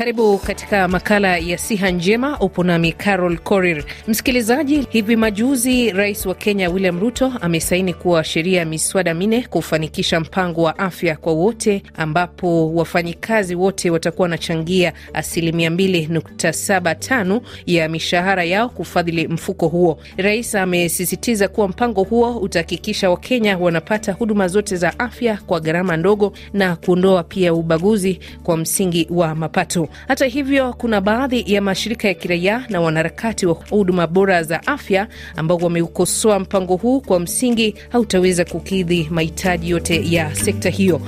Karibu katika makala ya siha njema. Upo nami Carol Korir. Msikilizaji, hivi majuzi Rais wa Kenya William Ruto amesaini kuwa sheria miswada minne kufanikisha mpango wa afya kwa wote, ambapo wafanyikazi wote watakuwa wanachangia asilimia 2.75 ya mishahara yao kufadhili mfuko huo. Rais amesisitiza kuwa mpango huo utahakikisha Wakenya wanapata huduma zote za afya kwa gharama ndogo na kuondoa pia ubaguzi kwa msingi wa mapato. Hata hivyo, kuna baadhi ya mashirika ya kiraia na wanaharakati wa huduma bora za afya ambao wameukosoa mpango huu kwa msingi hautaweza kukidhi mahitaji yote ya sekta hiyo.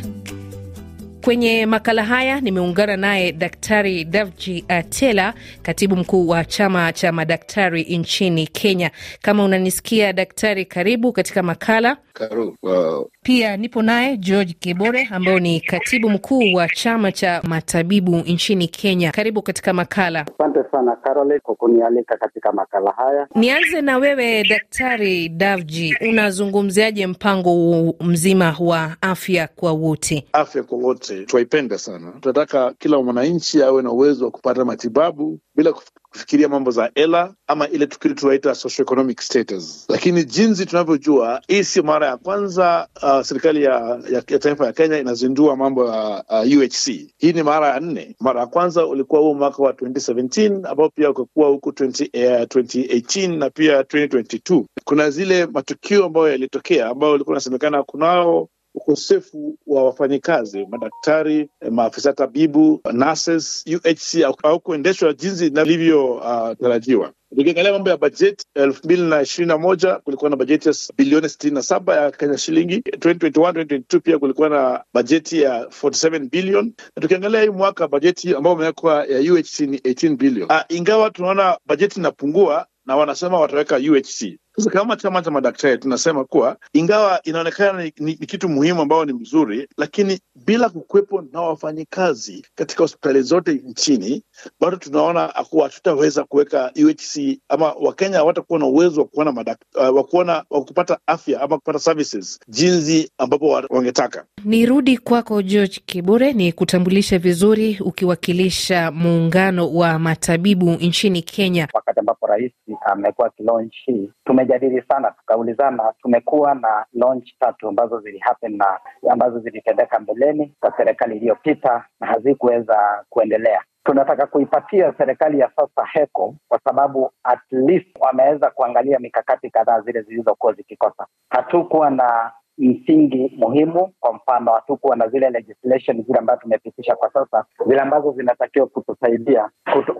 Kwenye makala haya nimeungana naye Daktari Davji Atela, katibu mkuu wa chama cha madaktari nchini Kenya. Kama unanisikia daktari, karibu katika makala. Karibu. Wow. Pia nipo naye George Kebore ambayo ni katibu mkuu wa chama cha matabibu nchini Kenya. Karibu katika makala. Asante sana Carole kwa kunialika katika makala haya. Nianze na wewe Daktari Davji, unazungumziaje mpango mzima wa afya kwa wote? Afya kwa wote twaipenda sana, tunataka kila mwananchi awe na uwezo wa kupata matibabu bila kufikiria mambo za hela ama ile tukili tunaita socioeconomic status. Lakini jinsi tunavyojua, hii sio mara ya kwanza uh, serikali ya, ya, ya taifa ya Kenya inazindua mambo ya uh, UHC. Hii ni mara ya nne. Mara ya kwanza ulikuwa huu mwaka wa 2017 ambao pia ukakuwa huku 20, uh, 2018 na pia 2022. Kuna zile matukio ambayo yalitokea ambayo ulikuwa unasemekana kunao ukosefu wa wafanyikazi, madaktari, maafisa tabibu, nurses, UHC au kuendeshwa jinsi inavyotarajiwa. Uh, tukiangalia mambo ya bajeti elfu mbili na ishirini na moja kulikuwa na bajeti ya bilioni sitini na saba ya Kenya shilingi. 2021, 2022 pia kulikuwa na bajeti ya 47 billion, na tukiangalia hii mwaka bajeti ambayo imewekwa ya UHC ni 18 billion. Uh, ingawa tunaona bajeti inapungua na wanasema wataweka UHC. Sasa kama chama cha madaktari tunasema kuwa ingawa inaonekana ni, ni, ni kitu muhimu ambao ni mzuri, lakini bila kukwepo na wafanyikazi katika hospitali zote nchini, bado tunaona kuwa hatutaweza kuweka UHC ama Wakenya hawatakuwa na uwezo wa kuona uh, wa kuona wa kupata afya ama kupata services jinsi ambapo wangetaka. Nirudi kwako George Kibure, ni kutambulisha vizuri ukiwakilisha muungano wa matabibu nchini Kenya. Wakati ambapo rais amekuwa akilaunch hii tumejadili sana, tukaulizana. Tumekuwa na launch tatu ambazo zilihappen na ambazo zilitendeka mbeleni kwa serikali iliyopita na hazikuweza kuendelea. Tunataka kuipatia serikali ya sasa heko, kwa sababu at least wameweza kuangalia mikakati kadhaa zile zilizokuwa zikikosa. Hatukuwa na msingi muhimu. Kwa mfano, hatukuwa na zile legislation zile ambazo tumepitisha kwa sasa, zile ambazo zinatakiwa kutusaidia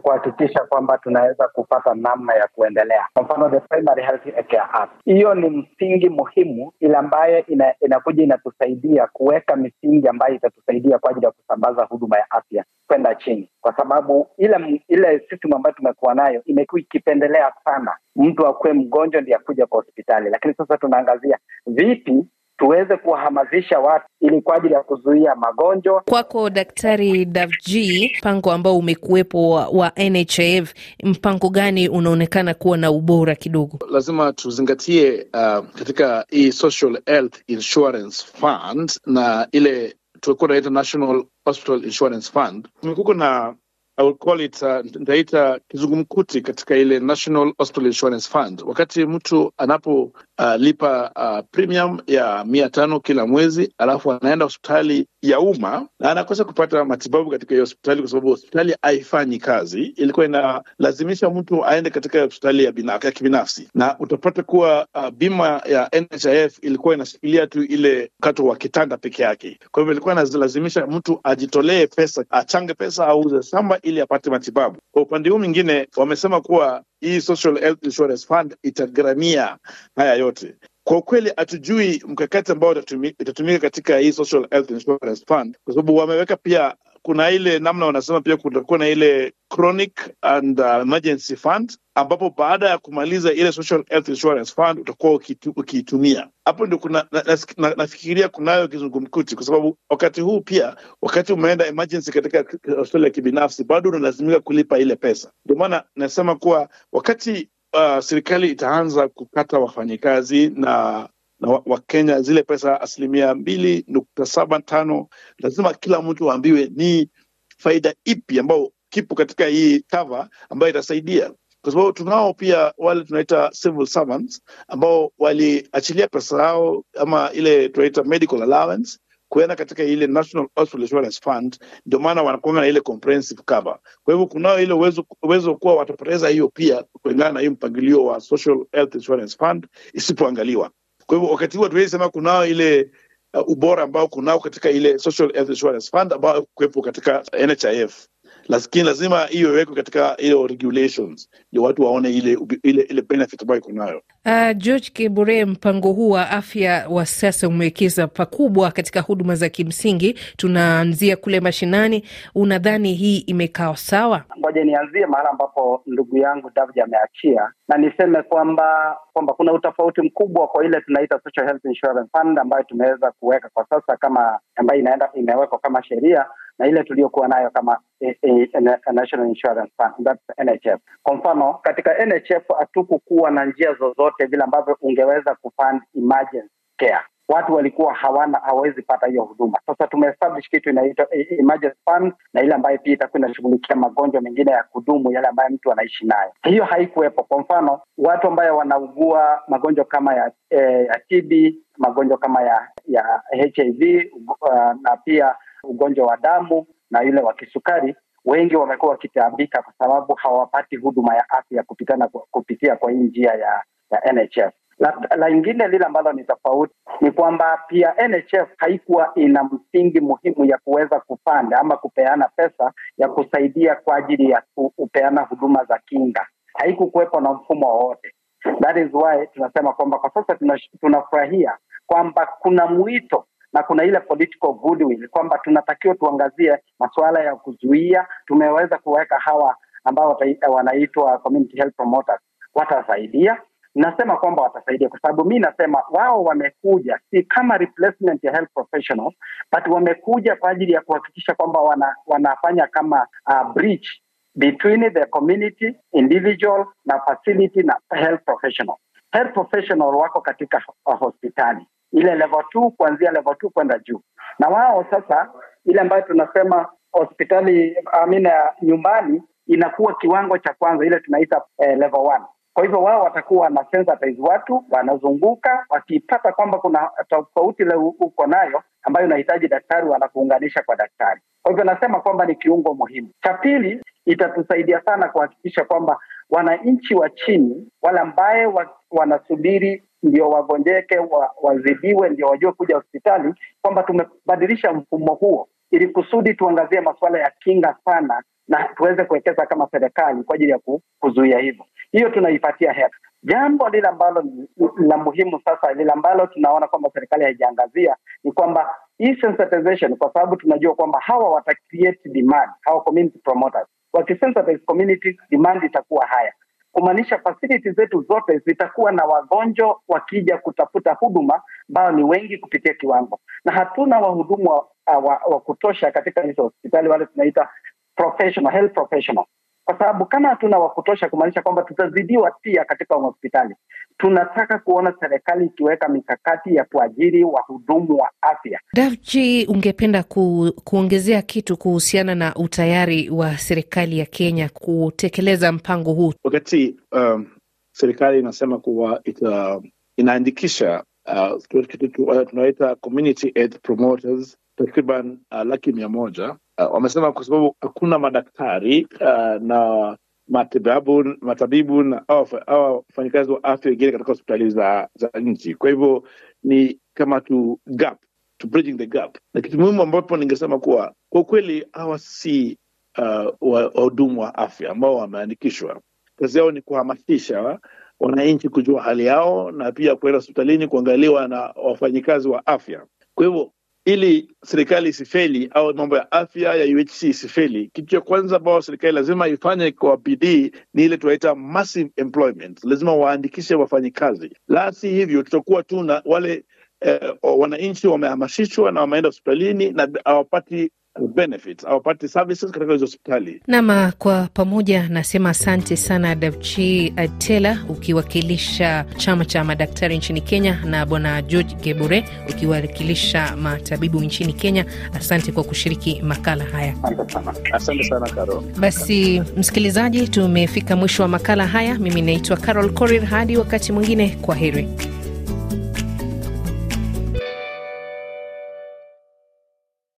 kuhakikisha kwamba tunaweza kupata namna ya kuendelea. Kwa mfano, the Primary Health Care Act, hiyo ni msingi muhimu, ile ambayo ina, inakuja inatusaidia kuweka misingi ambayo itatusaidia kwa ajili ya kusambaza huduma ya afya kwenda chini, kwa sababu ile ile system ambayo tumekuwa nayo imekuwa ikipendelea sana mtu akuwe mgonjwa ndiye akuja kwa hospitali, lakini sasa tunaangazia vipi tuweze kuwahamasisha watu ili kwa ajili ya kuzuia magonjwa. Kwako Daktari Davji, mpango ambao umekuwepo wa, wa NHIF, mpango gani unaonekana kuwa na ubora kidogo? Lazima tuzingatie uh, katika hii Social Health Insurance Fund na ile tulikuwa naita National Hospital Insurance Fund, kumekuwa na I will call it uh, nitaita kizungumkuti katika ile National Hospital Insurance Fund. Wakati mtu anapolipa uh, uh, premium ya mia tano kila mwezi, alafu anaenda hospitali ya umma na anakosa kupata matibabu katika hiyo hospitali kwa sababu hospitali haifanyi kazi, ilikuwa inalazimisha mtu aende katika hospitali ya, ya kibinafsi, na utapata kuwa uh, bima ya NHIF ilikuwa inashikilia tu ile mkato wa kitanda peke yake. Kwa hivyo ilikuwa inalazimisha mtu ajitolee pesa, achange pesa, auze shamba ili apate matibabu. Kwa upande huu mwingine, wamesema kuwa hii Social Health Insurance Fund itagharamia haya yote. Kwa ukweli hatujui mkakati ambao itatumika katika hii Social Health Insurance Fund, kwa sababu wameweka pia kuna ile namna wanasema pia kutakuwa na ile chronic and uh, emergency fund ambapo baada ya kumaliza ile social health insurance fund utakuwa ukiitumia. Hapo ndio kuna na, na, na, nafikiria kunayo kizungumkuti, kwa sababu wakati huu pia, wakati umeenda emergency katika hospitali ya kibinafsi, bado unalazimika kulipa ile pesa. Ndio maana nasema kuwa wakati uh, serikali itaanza kukata wafanyikazi na na Wakenya wa zile pesa asilimia mbili nukta saba tano lazima kila mtu aambiwe ni faida ipi ambayo kipo katika hii cover ambayo itasaidia kwa sababu tunao pia wale tunaita civil servants ambao waliachilia pesa yao ama ile tunaita medical allowance kuenda katika ile National Hospital Insurance Fund, ndio maana wanakuanga na ile comprehensive cover. Kwa hivyo kunao ile uwezo kuwa watapoteza hiyo pia kulingana na hiyo mpangilio wa Social Health Insurance Fund isipoangaliwa. Kwa hivyo wakati huo tuwezi sema kunao ile uh, ubora ambao kunao katika ile Social Health Insurance Fund ambao kuwepo katika NHIF lakini lazima hiyo iwekwe katika hiyo regulations ndio watu waone ile ile, ile benefit ambayo iko nayo. Uh, George Kibure, mpango huu wa afya wa sasa umewekeza pakubwa katika huduma za kimsingi, tunaanzia kule mashinani. Unadhani hii imekaa sawa? Ngoja nianzie mahala ambapo ndugu yangu David ameachia, na niseme kwamba kwamba kuna utofauti mkubwa kwa ile tunaita Social Health Insurance Fund ambayo tumeweza kuweka kwa sasa kama ambayo inaenda imewekwa kama sheria na ile tuliyokuwa nayo kama National Insurance Fund, NHF. Kwa mfano katika NHF hatukukuwa na njia zozote vile ambavyo ungeweza kufund emergency care. Watu walikuwa hawana hawawezi pata hiyo huduma. Sasa tumeestablish kitu inaitwa emergency fund, na ile ambayo pia itakuwa inashughulikia magonjwa mengine ya kudumu, yale ambayo mtu anaishi nayo. Hiyo haikuwepo. Kwa mfano watu ambayo wanaugua magonjwa kama ya, eh, ya TB, magonjwa kama ya ya HIV uh, na pia ugonjwa wa damu na yule wa kisukari, wengi wamekuwa wakitaabika kwa sababu hawapati huduma ya afya kupitana kupitia kwa hii njia ya, ya NHF. La, la ingine lile ambalo ni tofauti ni kwamba pia NHF haikuwa ina msingi muhimu ya kuweza kupanda ama kupeana pesa ya kusaidia kwa ajili ya kupeana huduma za kinga. Haikukuwepo na mfumo wowote. That is why tunasema kwamba kwa sasa tunafurahia kwamba kuna mwito na kuna ile political goodwill kwamba tunatakiwa tuangazie masuala ya kuzuia. Tumeweza kuweka hawa ambao wanaitwa community health promoters, watasaidia. Nasema kwamba watasaidia kwa sababu mi nasema wao wamekuja si kama replacement ya health professionals, but wamekuja kwa ajili ya kuhakikisha kwamba wana, wanafanya kama uh, bridge between the community individual na facility na health professional. Health professional wako katika hospitali ile level two kuanzia level two kwenda juu, na wao sasa ile ambayo tunasema hospitali amina nyumbani inakuwa kiwango cha kwanza, ile tunaita eh, level one. Kwa hivyo wao watakuwa na sensitize watu, wanazunguka wakipata kwamba kuna tofauti ile uko nayo ambayo unahitaji daktari, wanakuunganisha kwa daktari. Kwa hivyo nasema kwamba ni kiungo muhimu. Cha pili, itatusaidia sana kuhakikisha kwamba wananchi wa chini wale ambaye wa, wanasubiri ndio wagonjeke wa, wazidiwe ndio wajue kuja hospitali, kwamba tumebadilisha mfumo huo ili kusudi tuangazie masuala ya kinga sana na tuweze kuwekeza kama serikali kwa ajili ya kuzuia hivyo. Hiyo tunaipatia hela. Jambo lile ambalo la muhimu sasa, lile ambalo tunaona kwamba serikali haijaangazia ni kwamba hii kwa sababu tunajua kwamba hawa wata demand, hawa community promoters community, demand itakuwa haya kumaanisha facility zetu zote zitakuwa na wagonjwa wakija kutafuta huduma ambao ni wengi kupitia kiwango, na hatuna wahudumu wa, wa, wa kutosha katika hizo hospitali, wale tunaita professional health professional, kwa sababu kama hatuna wa kutosha, kumaanisha kwamba tutazidiwa pia katika hospitali. Tunataka kuona serikali ikiweka mikakati ya kuajiri wahudumu wa afya. Davji, ungependa ku, kuongezea kitu kuhusiana na utayari wa serikali ya Kenya kutekeleza mpango huu? Wakati um, serikali inasema kuwa ita, inaandikisha uh, tunaita community health promoters takriban uh, laki mia moja uh, wamesema kwa sababu hakuna madaktari uh, na matibabu matabibu na au wafanyakazi wa afya wengine katika hospitali za, za nchi. Kwa hivyo ni kama tu gap to bridging the gap, na kitu muhimu ambapo ningesema kuwa kwa ukweli hawa si wahudumu uh, wa afya ambao wameandikishwa. Kazi yao ni kuhamasisha wananchi kujua hali yao na pia kuenda hospitalini kuangaliwa na wafanyikazi wa afya. Kwa hivyo ili serikali isifeli au mambo ya afya ya UHC isifeli, kitu cha kwanza ambao serikali lazima ifanye kwa bidii ni ile tunaita massive employment. Lazima waandikishe wafanyikazi, la si hivyo tutakuwa tu na wale eh, wananchi wamehamasishwa na wameenda hospitalini na hawapati benefits, awapate services katika hizo hospitali. Nama kwa pamoja nasema asante sana Davchi Atela ukiwakilisha chama cha madaktari nchini Kenya na bwana George Gebure ukiwakilisha matabibu nchini Kenya. Asante kwa kushiriki makala haya. Asante sana Karo. Basi msikilizaji, tumefika mwisho wa makala haya. Mimi naitwa Carol Korir, hadi wakati mwingine, kwa heri.